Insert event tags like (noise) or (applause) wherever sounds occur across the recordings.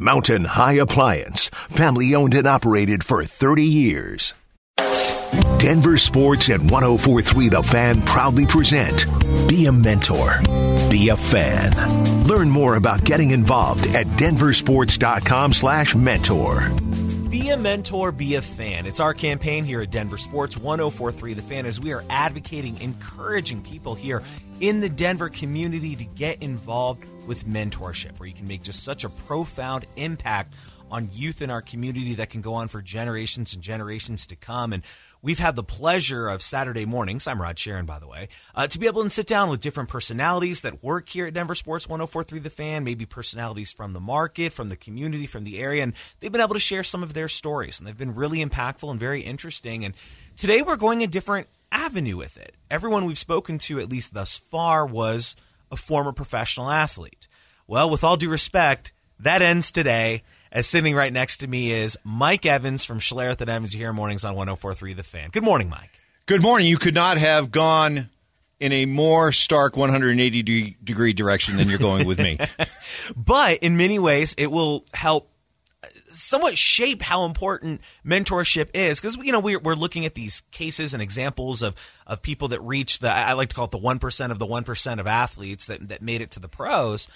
Mountain High Appliance, family owned and operated for 30 years. Denver Sports and 1043 The Fan proudly present Be a Mentor, Be a Fan. Learn more about getting involved at denversports.com slash mentor. Be a mentor, be a fan. It's our campaign here at Denver Sports 1043 The Fan as we are advocating, encouraging people here in the Denver community to get involved with mentorship, where you can make just such a profound impact on youth in our community that can go on for generations and generations to come. And We've had the pleasure of Saturday mornings. I'm Raj Sharan, by the way, uh, to be able to sit down with different personalities that work here at Denver Sports 1043 The Fan, maybe personalities from the market, from the community, from the area. And they've been able to share some of their stories, and they've been really impactful and very interesting. And today we're going a different avenue with it. Everyone we've spoken to, at least thus far, was a former professional athlete. Well, with all due respect, that ends today as sitting right next to me is Mike Evans from Schlereth and Evans. You hear mornings on 1043 The Fan. Good morning, Mike. Good morning. You could not have gone in a more stark 180 degree direction than you're going with me. (laughs) but in many ways, it will help somewhat shape how important mentorship is because you know we're, we're looking at these cases and examples of of people that reach the I like to call it the 1% of the 1% of athletes that, that made it to the pros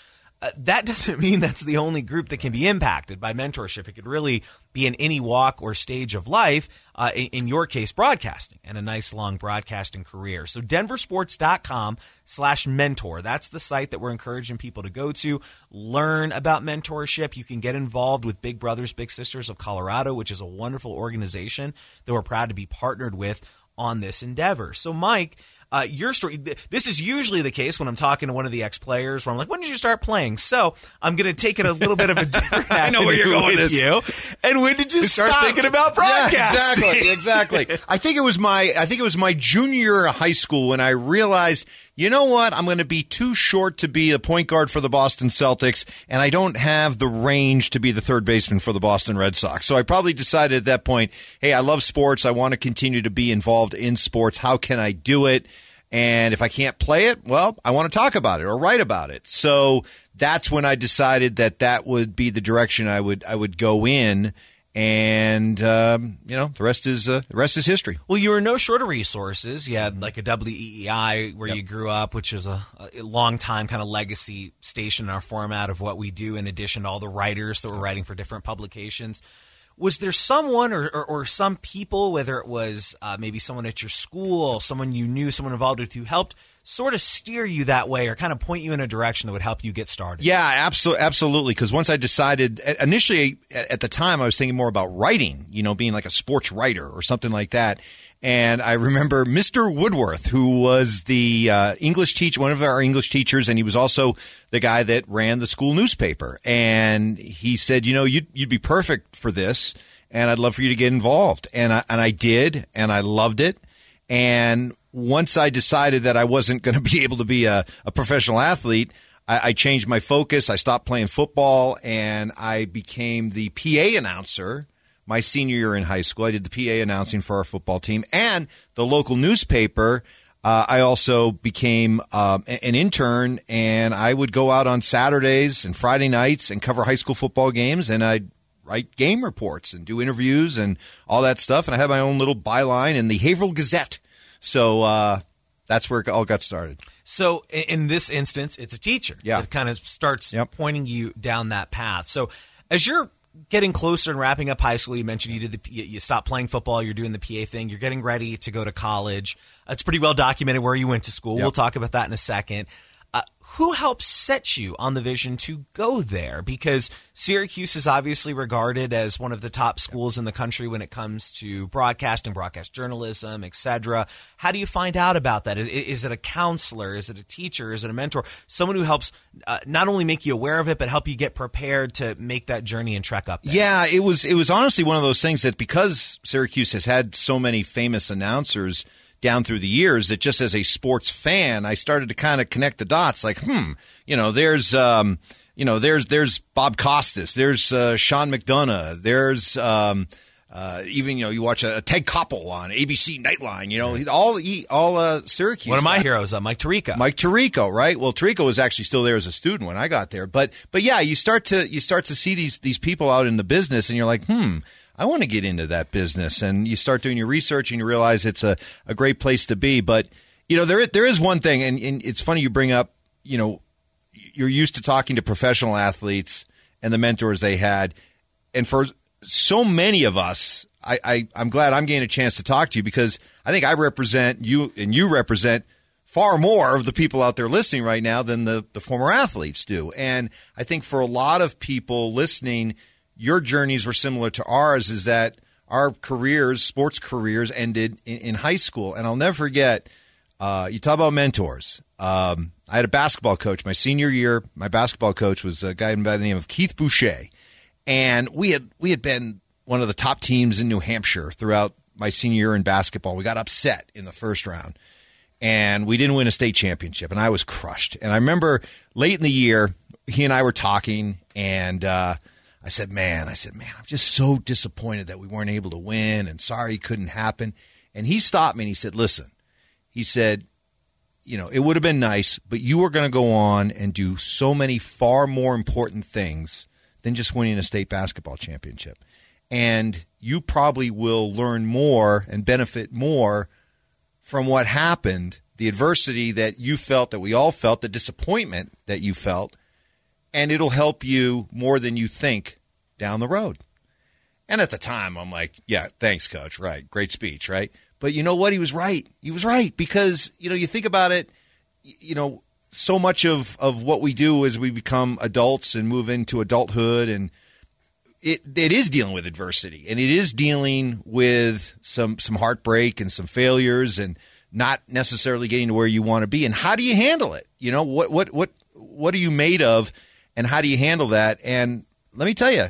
uh, that (laughs) doesn't mean that's the only group that can be impacted by mentorship. It could really be in any walk or stage of life, uh, in, in, your case, broadcasting and a nice long broadcasting career. So denversports.com slash mentor. That's the site that we're encouraging people to go to, learn about mentorship. You can get involved with Big Brothers, Big Sisters of Colorado, which is a wonderful organization that we're proud to be partnered with on this endeavor. So Mike, uh, your story. This is usually the case when I'm talking to one of the ex players, where I'm like, "When did you start playing?" So I'm going to take it a little bit of a different. (laughs) I know where you're going with you. And when did you start thinking about broadcasting? Yeah, exactly, exactly. (laughs) I think it was my I think it was my junior high school when I realized you know what? I'm going to be too short to be a point guard for the Boston Celtics, and I don't have the range to be the third baseman for the Boston Red Sox. So I probably decided at that point, hey, I love sports. I want to continue to be involved in sports. How can I do it? And if I can't play it, well, I want to talk about it or write about it. So that's when I decided that that would be the direction I would I would go in and um, you know the rest is uh, the rest is history. Well, you were no short of resources. You had like a WEEI where yep. you grew up, which is a, a long time kind of legacy station in our format of what we do. In addition to all the writers that were writing for different publications, was there someone or, or, or some people, whether it was uh, maybe someone at your school, someone you knew, someone involved with you, helped sort of steer you that way or kind of point you in a direction that would help you get started? Yeah, absolutely. Absolutely. Because once I decided, initially at the time, I was thinking more about writing, you know, being like a sports writer or something like that. And I remember Mr. Woodworth, who was the uh, English teacher, one of our English teachers, and he was also the guy that ran the school newspaper. And he said, you know, you'd, you'd be perfect for this, and I'd love for you to get involved. And I, and I did, and I loved it. And once I decided that I wasn't going to be able to be a, a professional athlete, I, I, changed my focus. I stopped playing football and I became the PA announcer my senior year in high school. I did the PA announcing for our football team and the local newspaper. Uh, I also became um, an intern, and I would go out on Saturdays and Friday nights and cover high school football games, and I'd write game reports and do interviews and all that stuff. And I had my own little byline in the Haverhill Gazette so uh, that's where it all got started. So in this instance, it's a teacher yeah. that kind of starts yep. pointing you down that path. So as you're getting closer and wrapping up high school, you mentioned you did the you stopped playing football, you're doing the PA thing, you're getting ready to go to college. It's pretty well documented where you went to school. Yep. We'll talk about that in a second who helped set you on the vision to go there? Because Syracuse is obviously regarded as one of the top schools in the country when it comes to broadcasting, broadcast journalism, etc. How do you find out about that? Is, is, it a counselor? Is it a teacher? Is it a mentor? Someone who helps uh, not only make you aware of it, but help you get prepared to make that journey and trek up. There? Yeah, it was it was honestly one of those things that because Syracuse has had so many famous announcers down through the years that just as a sports fan, I started to kind of connect the dots. Like, hmm, you know, there's, um, you know, there's there's Bob Costas, there's uh, Sean McDonough, there's um, uh, even you know you watch a, a, Ted Koppel on ABC Nightline. You know, all he, all uh, Syracuse. One of my heroes, uh, Mike Tirico. Mike Tirico, right? Well, Tirico was actually still there as a student when I got there. But but yeah, you start to you start to see these these people out in the business, and you're like, hmm. I want to get into that business, and you start doing your research, and you realize it's a, a great place to be. But you know, there there is one thing, and, and it's funny you bring up. You know, you're used to talking to professional athletes and the mentors they had, and for so many of us, I, I I'm glad I'm getting a chance to talk to you because I think I represent you and you represent far more of the people out there listening right now than the, the former athletes do. And I think for a lot of people listening, your journeys were similar to ours, is that our careers, sports careers, ended in, in high school. And I'll never forget, uh, you talk about mentors. Um, I had a basketball coach my senior year. My basketball coach was a guy by the name of Keith Boucher and we had we had been one of the top teams in New Hampshire throughout my senior year in basketball. We got upset in the first round, and we didn't win a state championship, and I was crushed. And I remember late in the year, he and I were talking, and uh, I said, "Man, I said, man, I'm just so disappointed that we weren't able to win, and sorry it couldn't happen." And he stopped me and he said, "Listen," he said. You know, it would have been nice, but you are going to go on and do so many far more important things than just winning a state basketball championship. And you probably will learn more and benefit more from what happened, the adversity that you felt, that we all felt, the disappointment that you felt, and it'll help you more than you think down the road. And at the time, I'm like, yeah, thanks, coach. Right. Great speech, right? But you know what? He was right. He was right because, you know, you think about it, you know, so much of, of what we do as we become adults and move into adulthood and it it is dealing with adversity and it is dealing with some some heartbreak and some failures and not necessarily getting to where you want to be and how do you handle it you know what what what what are you made of and how do you handle that and let me tell you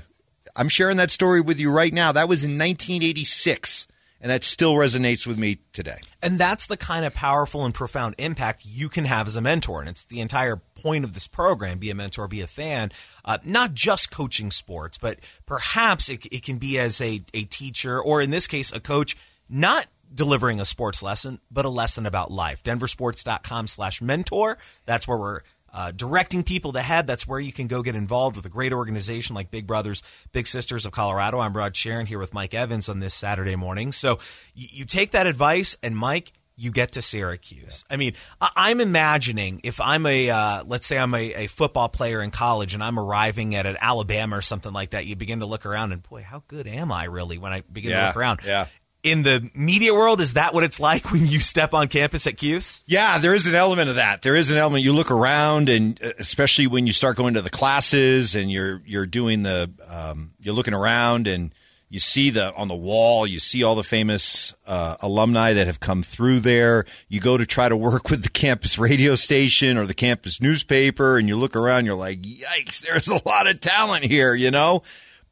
I'm sharing that story with you right now that was in 1986 and that still resonates with me today. And that's the kind of powerful and profound impact you can have as a mentor. And it's the entire point of this program be a mentor, be a fan, uh, not just coaching sports, but perhaps it, it can be as a, a teacher or in this case, a coach, not delivering a sports lesson, but a lesson about life. Denversports.com slash mentor. That's where we're uh, directing people to head. That's where you can go get involved with a great organization like Big Brothers Big Sisters of Colorado. I'm Raj Sharan here with Mike Evans on this Saturday morning. So you, you take that advice, and Mike, you get to Syracuse. I mean, I- am imagining if I'm a, uh, let's say I'm a, a, football player in college and I'm arriving at an Alabama or something like that, you begin to look around and boy, how good am I really when I begin yeah, to look around? Yeah in the media world, is that what it's like when you step on campus at Cuse? Yeah, there is an element of that. There is an element. You look around, and uh, especially when you start going to the classes and you're you're doing the um, you're looking around and you see the on the wall, you see all the famous uh, alumni that have come through there. You go to try to work with the campus radio station or the campus newspaper, and you look around, you're like, yikes, there's a lot of talent here, you know.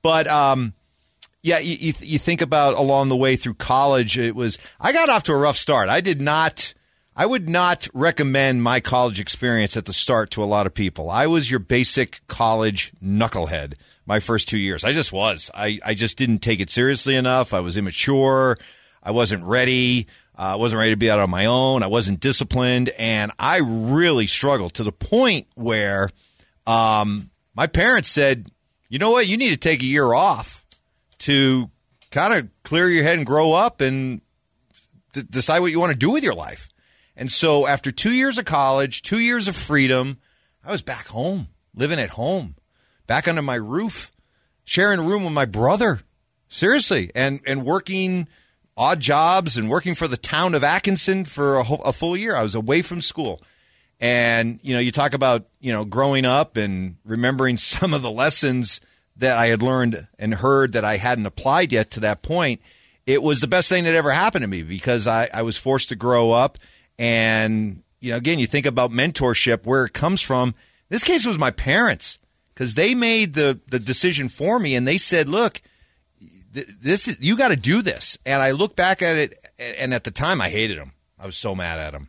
But um, yeah, you, you, you think about along the way through college, it was, I got off to a rough start. I did not, I would not recommend my college experience at the start to a lot of people. I was your basic college knucklehead my first two years. I just was. I, I just didn't take it seriously enough. I was immature. I wasn't ready. Uh, I wasn't ready to be out on my own. I wasn't disciplined. And I really struggled to the point where um, my parents said, you know what? You need to take a year off to kind of clear your head and grow up and d- decide what you want to do with your life. And so after two years of college, two years of freedom, I was back home, living at home, back under my roof, sharing a room with my brother. Seriously, and and working odd jobs and working for the town of Atkinson for a, a full year. I was away from school. And you know, you talk about, you know, growing up and remembering (laughs) some of the lessons that I had learned and heard that I hadn't applied yet to that point, it was the best thing that ever happened to me because I, I was forced to grow up. And, you know, again, you think about mentorship, where it comes from. In This case was my parents because they made the, the decision for me and they said, look, this is, you got to do this. And I look back at it, and at the time I hated them. I was so mad at them.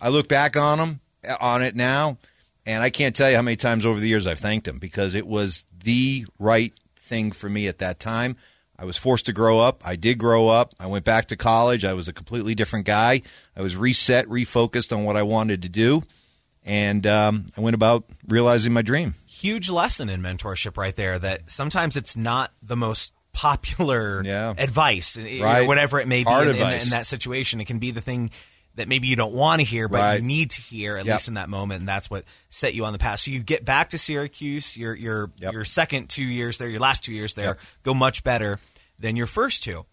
I look back on them, on it now, and I can't tell you how many times over the years I've thanked them because it was the right thing for me at that time. I was forced to grow up. I did grow up. I went back to college. I was a completely different guy. I was reset, refocused on what I wanted to do, and um, I went about realizing my dream. Huge lesson in mentorship, right there. That sometimes it's not the most popular Yeah. advice, Right. or whatever it may be in, in- in that situation. It can be the thing that maybe you don't want to hear, but Right. you need to hear at Yep. least in that moment, and that's what set you on the path. So you get back to Syracuse. Your your Yep. your second two years there, your last two years there, Yep. go much better than your first two.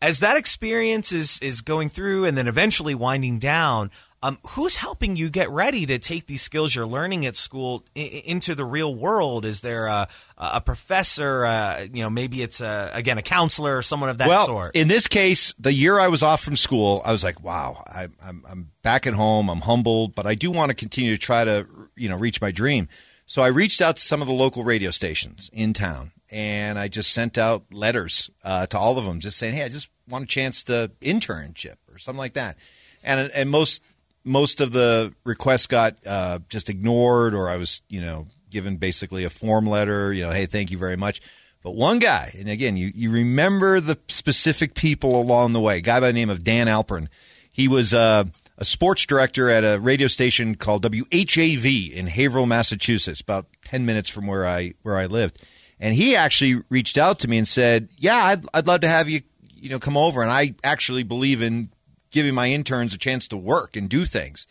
As that experience is is going through and then eventually winding down, um, who's helping you get ready to take these skills you're learning at school I- into the real world? Is there a, a professor? Uh, you know, maybe it's a, again a counselor or someone of that well, sort. in this case, the year I was off from school, I was like, "Wow, I, I'm I'm back at home. I'm humbled, but I do want to continue to try to you know reach my dream." So I reached out to some of the local radio stations in town, and I just sent out letters uh, to all of them, just saying, "Hey, I just want a chance to internship or something like that." And and most most of the requests got uh, just ignored, or I was you know given basically a form letter, you know, "Hey, thank you very much." But one guy, and again, you, you remember the specific people along the way. Guy by the name of Dan Alpern. He was uh, a sports director at a radio station called WHAV in Haverhill, Massachusetts, about ten minutes from where I where I lived. And he actually reached out to me and said, "Yeah, I'd, I'd love to have you, you know, come over." And I actually believe in giving my interns a chance to work and do things.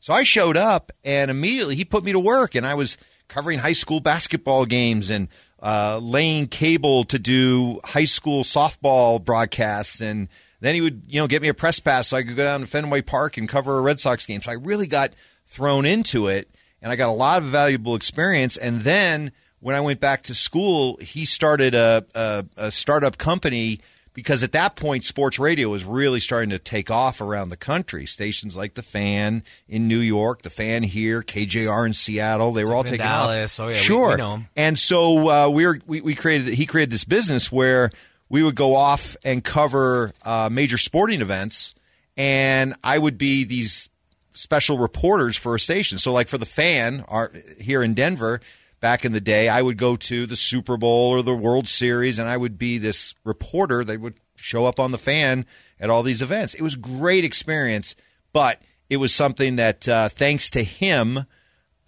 So I showed up, and immediately he put me to work, and I was covering high school basketball games and uh, laying cable to do high school softball broadcasts, and then he would, you know, get me a press pass so I could go down to Fenway Park and cover a Red Sox game. So I really got thrown into it, and I got a lot of valuable experience. And then when I went back to school, he started a, a, a startup company because at that point, sports radio was really starting to take off around the country. Stations like The Fan in New York, The Fan here, KJR in Seattle, they were all taking Dallas. off. Oh, yeah, we- sure. we know 'em. And so uh, we were we, we created he created this business where we would go off and cover uh, major sporting events, and I would be these special reporters for a station. So, like for the fan our, here in Denver, back in the day, I would go to the Super Bowl or the World Series, and I would be this reporter that would show up on the fan at all these events. It was a great experience, but it was something that, uh, thanks to him.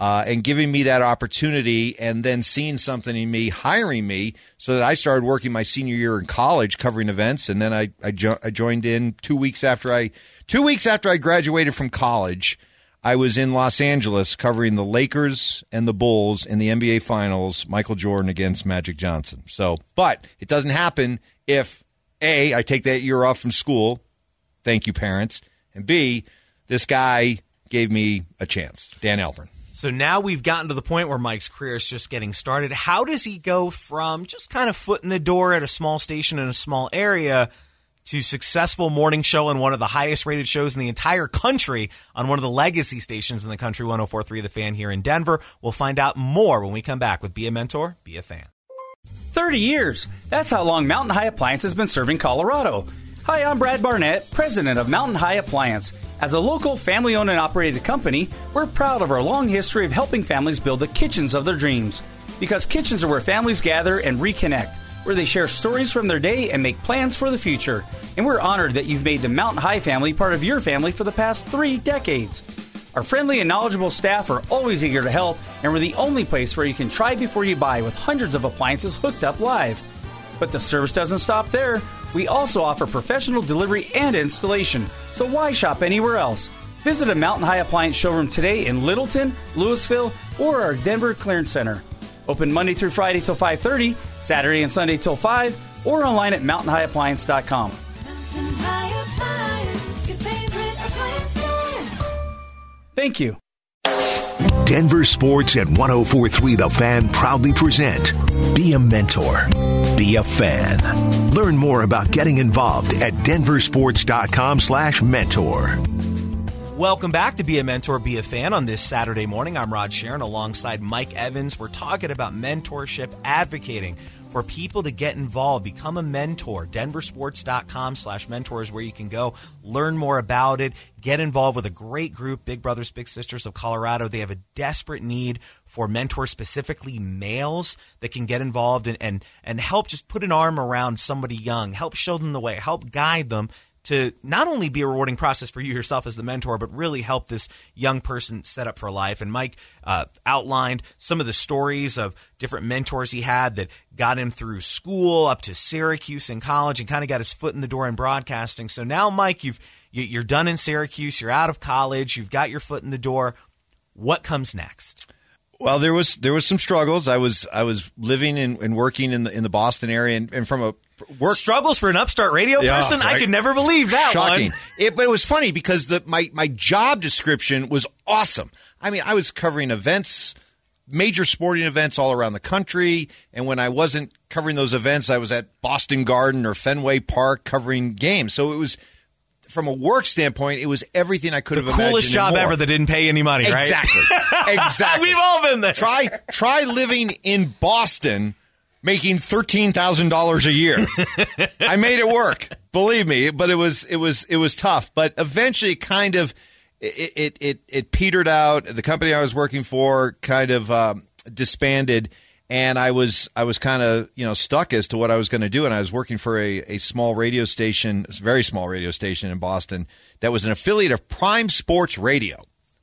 Uh, and giving me that opportunity, and then seeing something in me, hiring me, so that I started working my senior year in college, covering events, and then I I, jo- I joined in two weeks after I two weeks after I graduated from college. I was in Los Angeles covering the Lakers and the Bulls in the NBA Finals, Michael Jordan against Magic Johnson. So, but it doesn't happen if A, I take that year off from school. Thank you, parents. And B, this guy gave me a chance, Dan Alpern. So now we've gotten to the point where Mike's career is just getting started. How does he go from just kind of foot in the door at a small station in a small area to successful morning show and one of the highest rated shows in the entire country on one of the legacy stations in the country, 1043 The Fan here in Denver? We'll find out more when we come back with Be a Mentor, Be a Fan. 30 years. That's how long Mountain High Appliance has been serving Colorado. Hi, I'm Brad Barnett, president of Mountain High Appliance. As a local family owned and operated company, we're proud of our long history of helping families build the kitchens of their dreams. Because kitchens are where families gather and reconnect, where they share stories from their day and make plans for the future. And we're honored that you've made the Mountain High family part of your family for the past three decades. Our friendly and knowledgeable staff are always eager to help, and we're the only place where you can try before you buy with hundreds of appliances hooked up live. But the service doesn't stop there. We also offer professional delivery and installation, so why shop anywhere else? Visit a Mountain High Appliance showroom today in Littleton, Louisville, or our Denver Clearance Center. Open Monday through Friday till 5:30, Saturday and Sunday till 5, or online at mountainhighappliance.com. Thank you. Denver Sports at 1043 The Fan proudly present Be a Mentor, Be a Fan. Learn more about getting involved at denversports.com slash mentor. Welcome back to Be a Mentor, Be a Fan on this Saturday morning. I'm Raj Sharan alongside Mike Evans. We're talking about mentorship, advocating for people to get involved, become a mentor. Denversports.com slash mentors where you can go learn more about it, get involved with a great group, Big Brothers, Big Sisters of Colorado. They have a desperate need for mentors, specifically males that can get involved and, and, and help just put an arm around somebody young, help show them the way, help guide them to not only be a rewarding process for you yourself as the mentor, but really help this young person set up for life. And Mike uh, outlined some of the stories of different mentors he had that got him through school up to Syracuse in college and kind of got his foot in the door in broadcasting. So now, Mike, you've you're done in Syracuse, you're out of college, you've got your foot in the door. What comes next? Well, there was there was some struggles. I was I was living and, and working in the in the Boston area, and, and from a work struggles for an upstart radio Yeah, person. I could never believe that shocking. one. It, but it was funny because the my my job description was awesome. I mean, I was covering events, major sporting events all around the country, and when I wasn't covering those events, I was at Boston Garden or Fenway Park covering games. So it was from a work standpoint, it was everything I could The have imagined. coolest job ever that didn't pay any money, right? Exactly. (laughs) exactly. We've all been there. try try living in Boston making thirteen thousand dollars a year. (laughs) I made it work, believe me, but it was it was it was tough. But eventually, kind of it it it, it petered out. The company I was working for kind of um, disbanded. And I was I was kind of you know stuck as to what I was going to do, and I was working for a, a small radio station, a very small radio station in Boston that was an affiliate of Prime Sports Radio,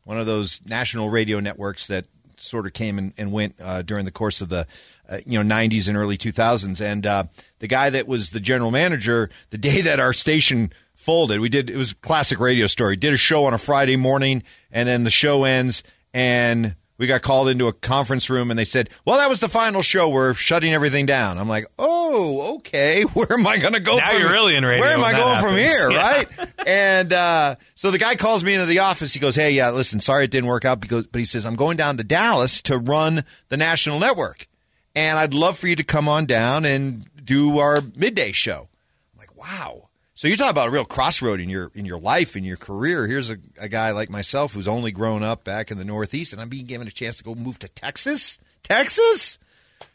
one of those national radio networks that sort of came and, and went uh, during the course of the uh, you know 90s and early 2000s and uh, the guy that was the general manager the day that our station folded we did it was a classic radio story. Did a show on a friday morning and then the show ends and we got called into a conference room and they said well that was the final show we're shutting everything down i'm like oh okay (laughs) where am i going to go Now from you're really in radio where am i going from here (laughs) Yeah. right and uh, so the guy calls me into the office. He goes, "Hey, yeah, listen, sorry it didn't work out because, but he says I'm going down to Dallas to run the national network, and I'd love for you to come on down and do our midday show." I'm like, "Wow." So you talk about a real crossroad in your in your life in your career. Here's a, a guy like myself who's only grown up back in the Northeast, and I'm being given a chance to go move to Texas. Texas,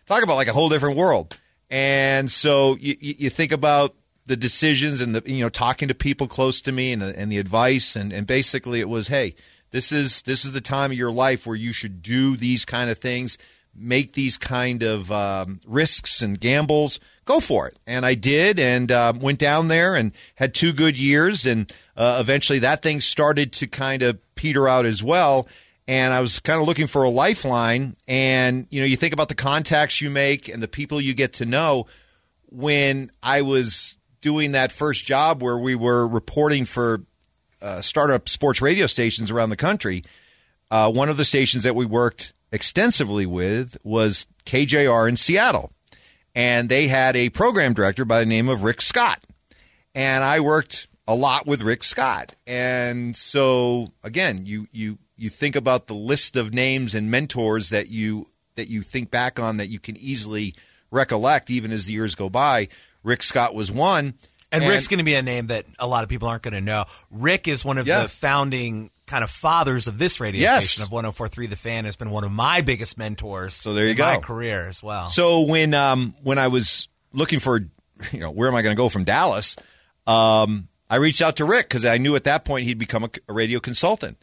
talk about like a whole different world. And so you, you think about the decisions and the you know talking to people close to me and the, and the advice and, and basically it was hey this is this is the time of your life where you should do these kind of things make these kind of um, risks and gambles go for it and i did and uh, went down there and had two good years and uh, eventually that thing started to kind of peter out as well and I was kind of looking for a lifeline. And you know, you think about the contacts you make and the people you get to know. When I was doing that first job where we were reporting for uh, startup sports radio stations around the country, uh, one of the stations that we worked extensively with was KJR in Seattle, and they had a program director by the name of Rick Scott and I worked a lot with Rick Scott. And so again, you you you think about the list of names and mentors that you that you think back on that you can easily recollect even as the years go by. Rick Scott was one. And, Rick's going to be a name that a lot of people aren't going to know. Rick is one of Yeah. the founding kind of fathers of this radio Yes. station of 1043 The Fan has been one of my biggest mentors So there you in go. my career as well. So when um, when I was looking for, you know, where am I going to go from Dallas? Um, I reached out to Rick because I knew at that point he'd become a, a radio consultant,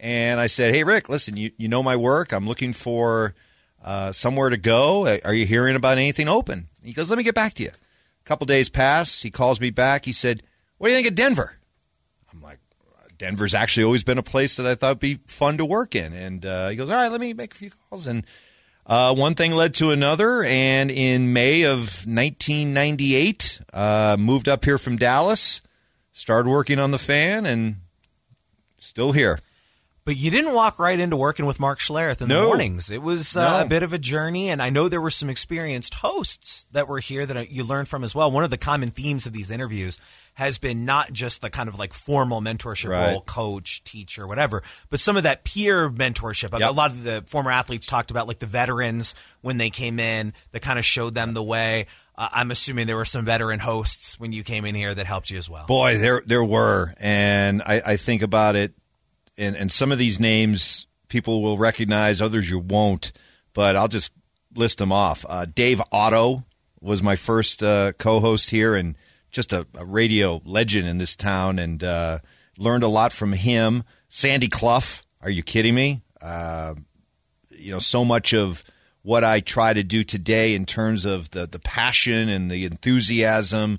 and I said, "Hey, Rick, listen, you you know my work. I'm looking for uh, somewhere to go. Are you hearing about anything open?" He goes, "Let me get back to you." Couple days pass. He calls me back. He said, "What do you think of Denver?" I'm like, Denver's actually always been a place that I thought would be fun to work in. And uh, he goes, all right, let me make a few calls. And uh, one thing led to another. And in May of 1998, uh, moved up here from Dallas, started working on the fan, and still here. But you didn't walk right into working with Mark Schlereth in the mornings. It was uh, No. a bit of a journey, and I know there were some experienced hosts that were here that uh, you learned from as well. One of the common themes of these interviews has been not just the kind of like formal mentorship Right. role, coach, teacher, whatever, but some of that peer mentorship. Yep. A lot of the former athletes talked about like the veterans when they came in that kind of showed them the way. Uh, I'm assuming there were some veteran hosts when you came in here that helped you as well. Boy, there there were, and I, I think about it and and some of these names people will recognize, others you won't. But I'll just list them off. Uh, Dave Otto was my first uh, co-host here, and just a, a, radio legend in this town, and uh, learned a lot from him. Sandy Clough, are you kidding me? Uh, you know, so much of what I try to do today in terms of the the passion and the enthusiasm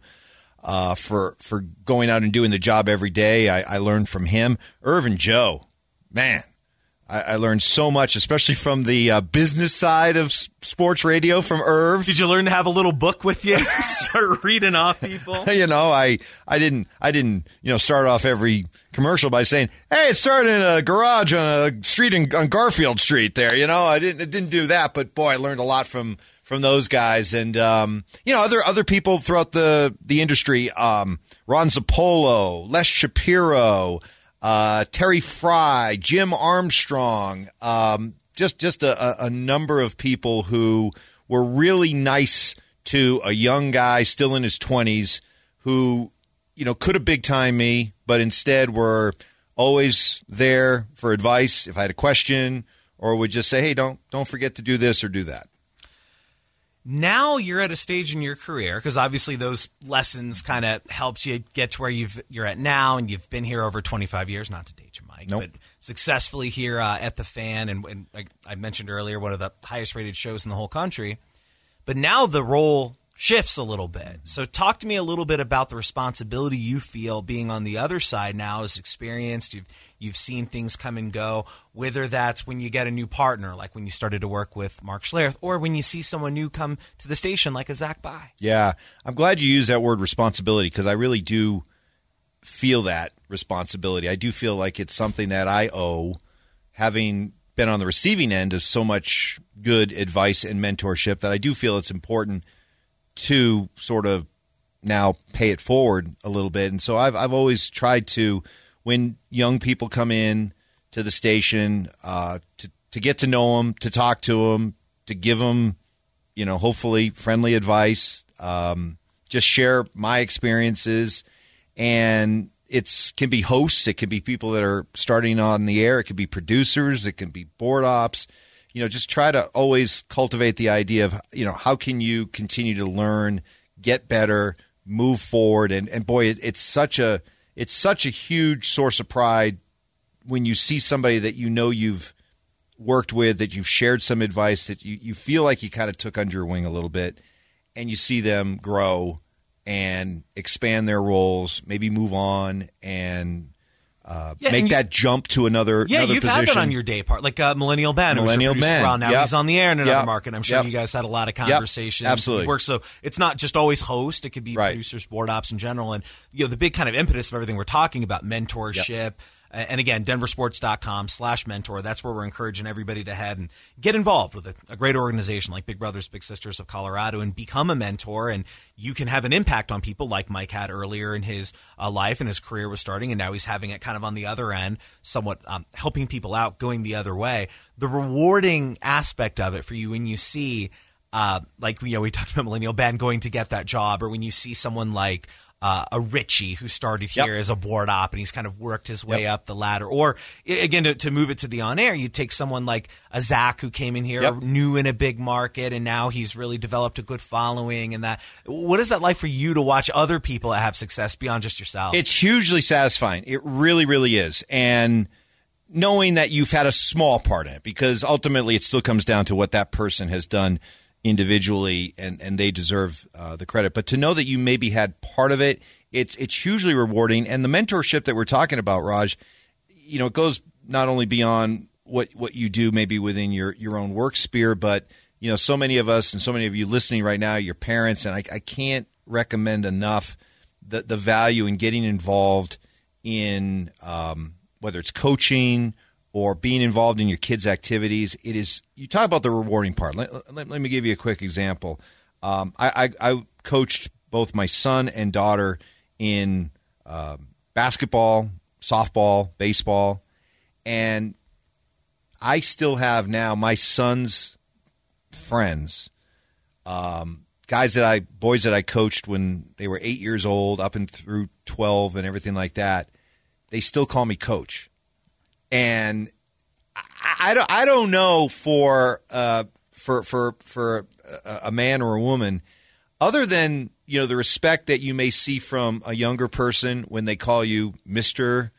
uh, for for going out and doing the job every day. I, I learned from him. Irv and Joe, man, I, I learned so much, especially from the uh, business side of s- sports radio from Irv. Did you learn to have a little book with you? (laughs) (laughs) Start reading off people. (laughs) you know, I I didn't I didn't you know start off every commercial by saying, "Hey, it started in a garage on a street in, on Garfield Street." There, you know, I didn't I didn't do that, but boy, I learned a lot from from those guys, and um, you know, other other people throughout the the industry. Um, Ron Zappolo, Les Shapiro uh, Terry Fry, Jim Armstrong, um, just just a, a, number of people who were really nice to a young guy still in his twenties who you know could have big time me, but instead were always there for advice if I had a question, or would just say, "Hey, don't don't forget to do this or do that." Now you're at a stage in your career because obviously those lessons kind of helped you get to where you've you're at now and you've been here over 25 years not to date you mike nope. but successfully here uh, at the fan and, and like i mentioned earlier one of the highest rated shows in the whole country. But now the role shifts a little bit. So talk to me a little bit about the responsibility you feel being on the other side now as experienced. You've You've seen things come and go, whether that's when you get a new partner, like when you started to work with Mark Schlereth, or when you see someone new come to the station, like a Zach Bye. Yeah, I'm glad you use that word responsibility because I really do feel that responsibility. I do feel like it's something that I owe, having been on the receiving end of so much good advice and mentorship, that I do feel it's important to sort of now pay it forward a little bit. And so I've I've always tried to when young people come in to the station uh, to to get to know them, to talk to them, to give them, you know, hopefully friendly advice. Um, just share my experiences, and it's can be hosts, it can be people that are starting on the air, it could be producers, it can be board ops. You know, just try to always cultivate the idea of you know how can you continue to learn, get better, move forward, and and boy, it, it's such a it's such a huge source of pride when you see somebody that you know you've worked with, that you've shared some advice, that you, you feel like you kind of took under your wing a little bit, and you see them grow and expand their roles, maybe move on and uh, yeah, make that jump to another. Yeah, another you've position. had that on your day part, like uh, Millennial Ben. Millennial Ben. Now yep. he's on the air in another yep. market. I'm sure yep. you guys had a lot of conversations. Absolutely, work. So it's not just always host; it could be right. producers, board ops in general, and you know the big kind of impetus of everything we're talking about: mentorship and again, denversports.com slash mentor. That's where we're encouraging everybody to head and get involved with a, a, great organization like Big Brothers Big Sisters of Colorado and become a mentor. And you can have an impact on people like Mike had earlier in his uh, life and his career was starting. And now he's having it kind of on the other end, somewhat um, helping people out, going the other way. The rewarding aspect of it for you when you see, uh, like, you know, we talked about Millennial Ben going to get that job, or when you see someone like, uh, a Richie who started here yep. as a board op and he's kind of worked his way yep. up the ladder. Or again, to, to, move it to the on air, you take someone like a Zach who came in here yep. new in a big market and now he's really developed a good following and that. What is that like for you to watch other people that have success beyond just yourself? It's hugely satisfying. It really, really is. And knowing that you've had a small part in it because ultimately it still comes down to what that person has done individually, and, and they deserve uh, the credit. But to know that you maybe had part of it, it's it's hugely rewarding. And the mentorship that we're talking about, Raj, you know, it goes not only beyond what what you do maybe within your your own work sphere, but you know, so many of us and so many of you listening right now, your parents, and I, I can't recommend enough the the value in getting involved in um, whether it's coaching or being involved in your kids' activities. It is you talk about the rewarding part. Let, let, let me give you a quick example. Um, I, I, I, coached both my son and daughter in uh, basketball, softball, baseball, and I still have now my son's friends, um, guys that I boys that I coached when they were eight years old, up and through twelve, and everything like that. They still call me coach and I, I don't I don't know for uh, for for for a, a man or a woman other than you know the respect that you may see from a younger person when they call you Mister,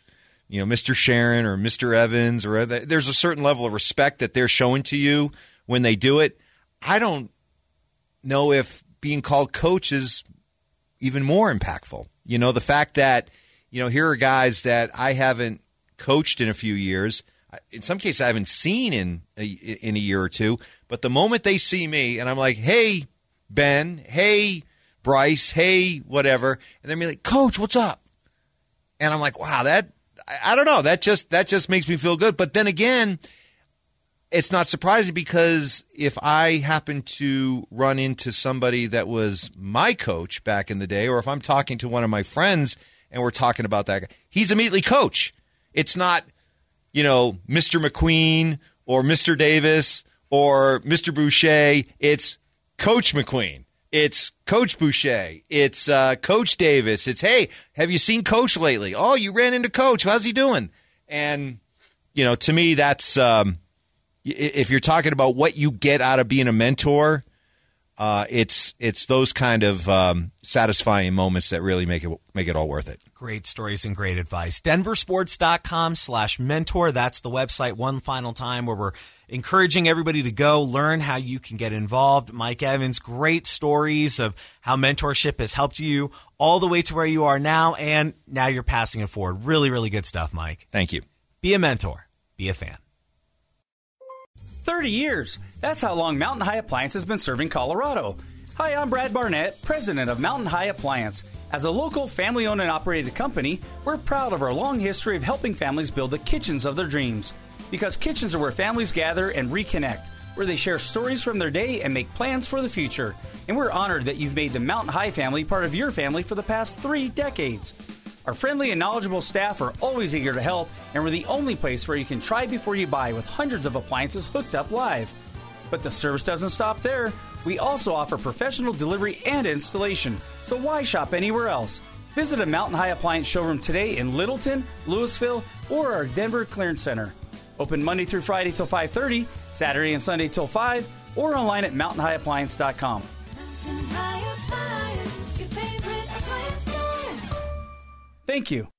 you know Mister Sharan or Mister Evans or other, there's a certain level of respect that they're showing to you when they do it. I don't know if being called coach is even more impactful. You know the fact that you know here are guys that I haven't coached in a few years. In some cases, I haven't seen in a, in a year or two. But the moment they see me, and I'm like, "Hey, Ben, hey, Bryce, hey, whatever. And they're like, Coach, what's up? And I'm like, wow, that I, I don't know. That just that just makes me feel good. But then again, it's not surprising because if I happen to run into somebody that was my coach back in the day, or if I'm talking to one of my friends and we're talking about that, he's immediately coach. It's not, you know, Mr. McQueen or Mr. Davis or Mr. Boucher. It's Coach McQueen. It's Coach Boucher. It's uh, Coach Davis. It's hey, have you seen Coach lately? Oh, you ran into Coach. How's he doing? And you know, to me, that's um, if you're talking about what you get out of being a mentor, uh, it's it's those kind of um, satisfying moments that really make it make it all worth it. Great stories and great advice. Denversports.com slash mentor. That's the website one final time where we're encouraging everybody to go learn how you can get involved. Mike Evans, great stories of how mentorship has helped you all the way to where you are now, and now you're passing it forward. Really, really good stuff, Mike. Thank you. Be a mentor, be a fan. 30 years. That's how long Mountain High Appliance has been serving Colorado. Hi, I'm Brad Barnett, president of Mountain High Appliance. As a local family owned and operated company, we're proud of our long history of helping families build the kitchens of their dreams. Because kitchens are where families gather and reconnect, where they share stories from their day and make plans for the future. And we're honored that you've made the Mountain High family part of your family for the past three decades. Our friendly and knowledgeable staff are always eager to help, and we're the only place where you can try before you buy with hundreds of appliances hooked up live. But the service doesn't stop there. We also offer professional delivery and installation, so why shop anywhere else? Visit a Mountain High Appliance showroom today in Littleton, Louisville, or our Denver Clearance Center. Open Monday through Friday till 5:30, Saturday and Sunday till 5, or online at mountainhighappliance.com. Thank you.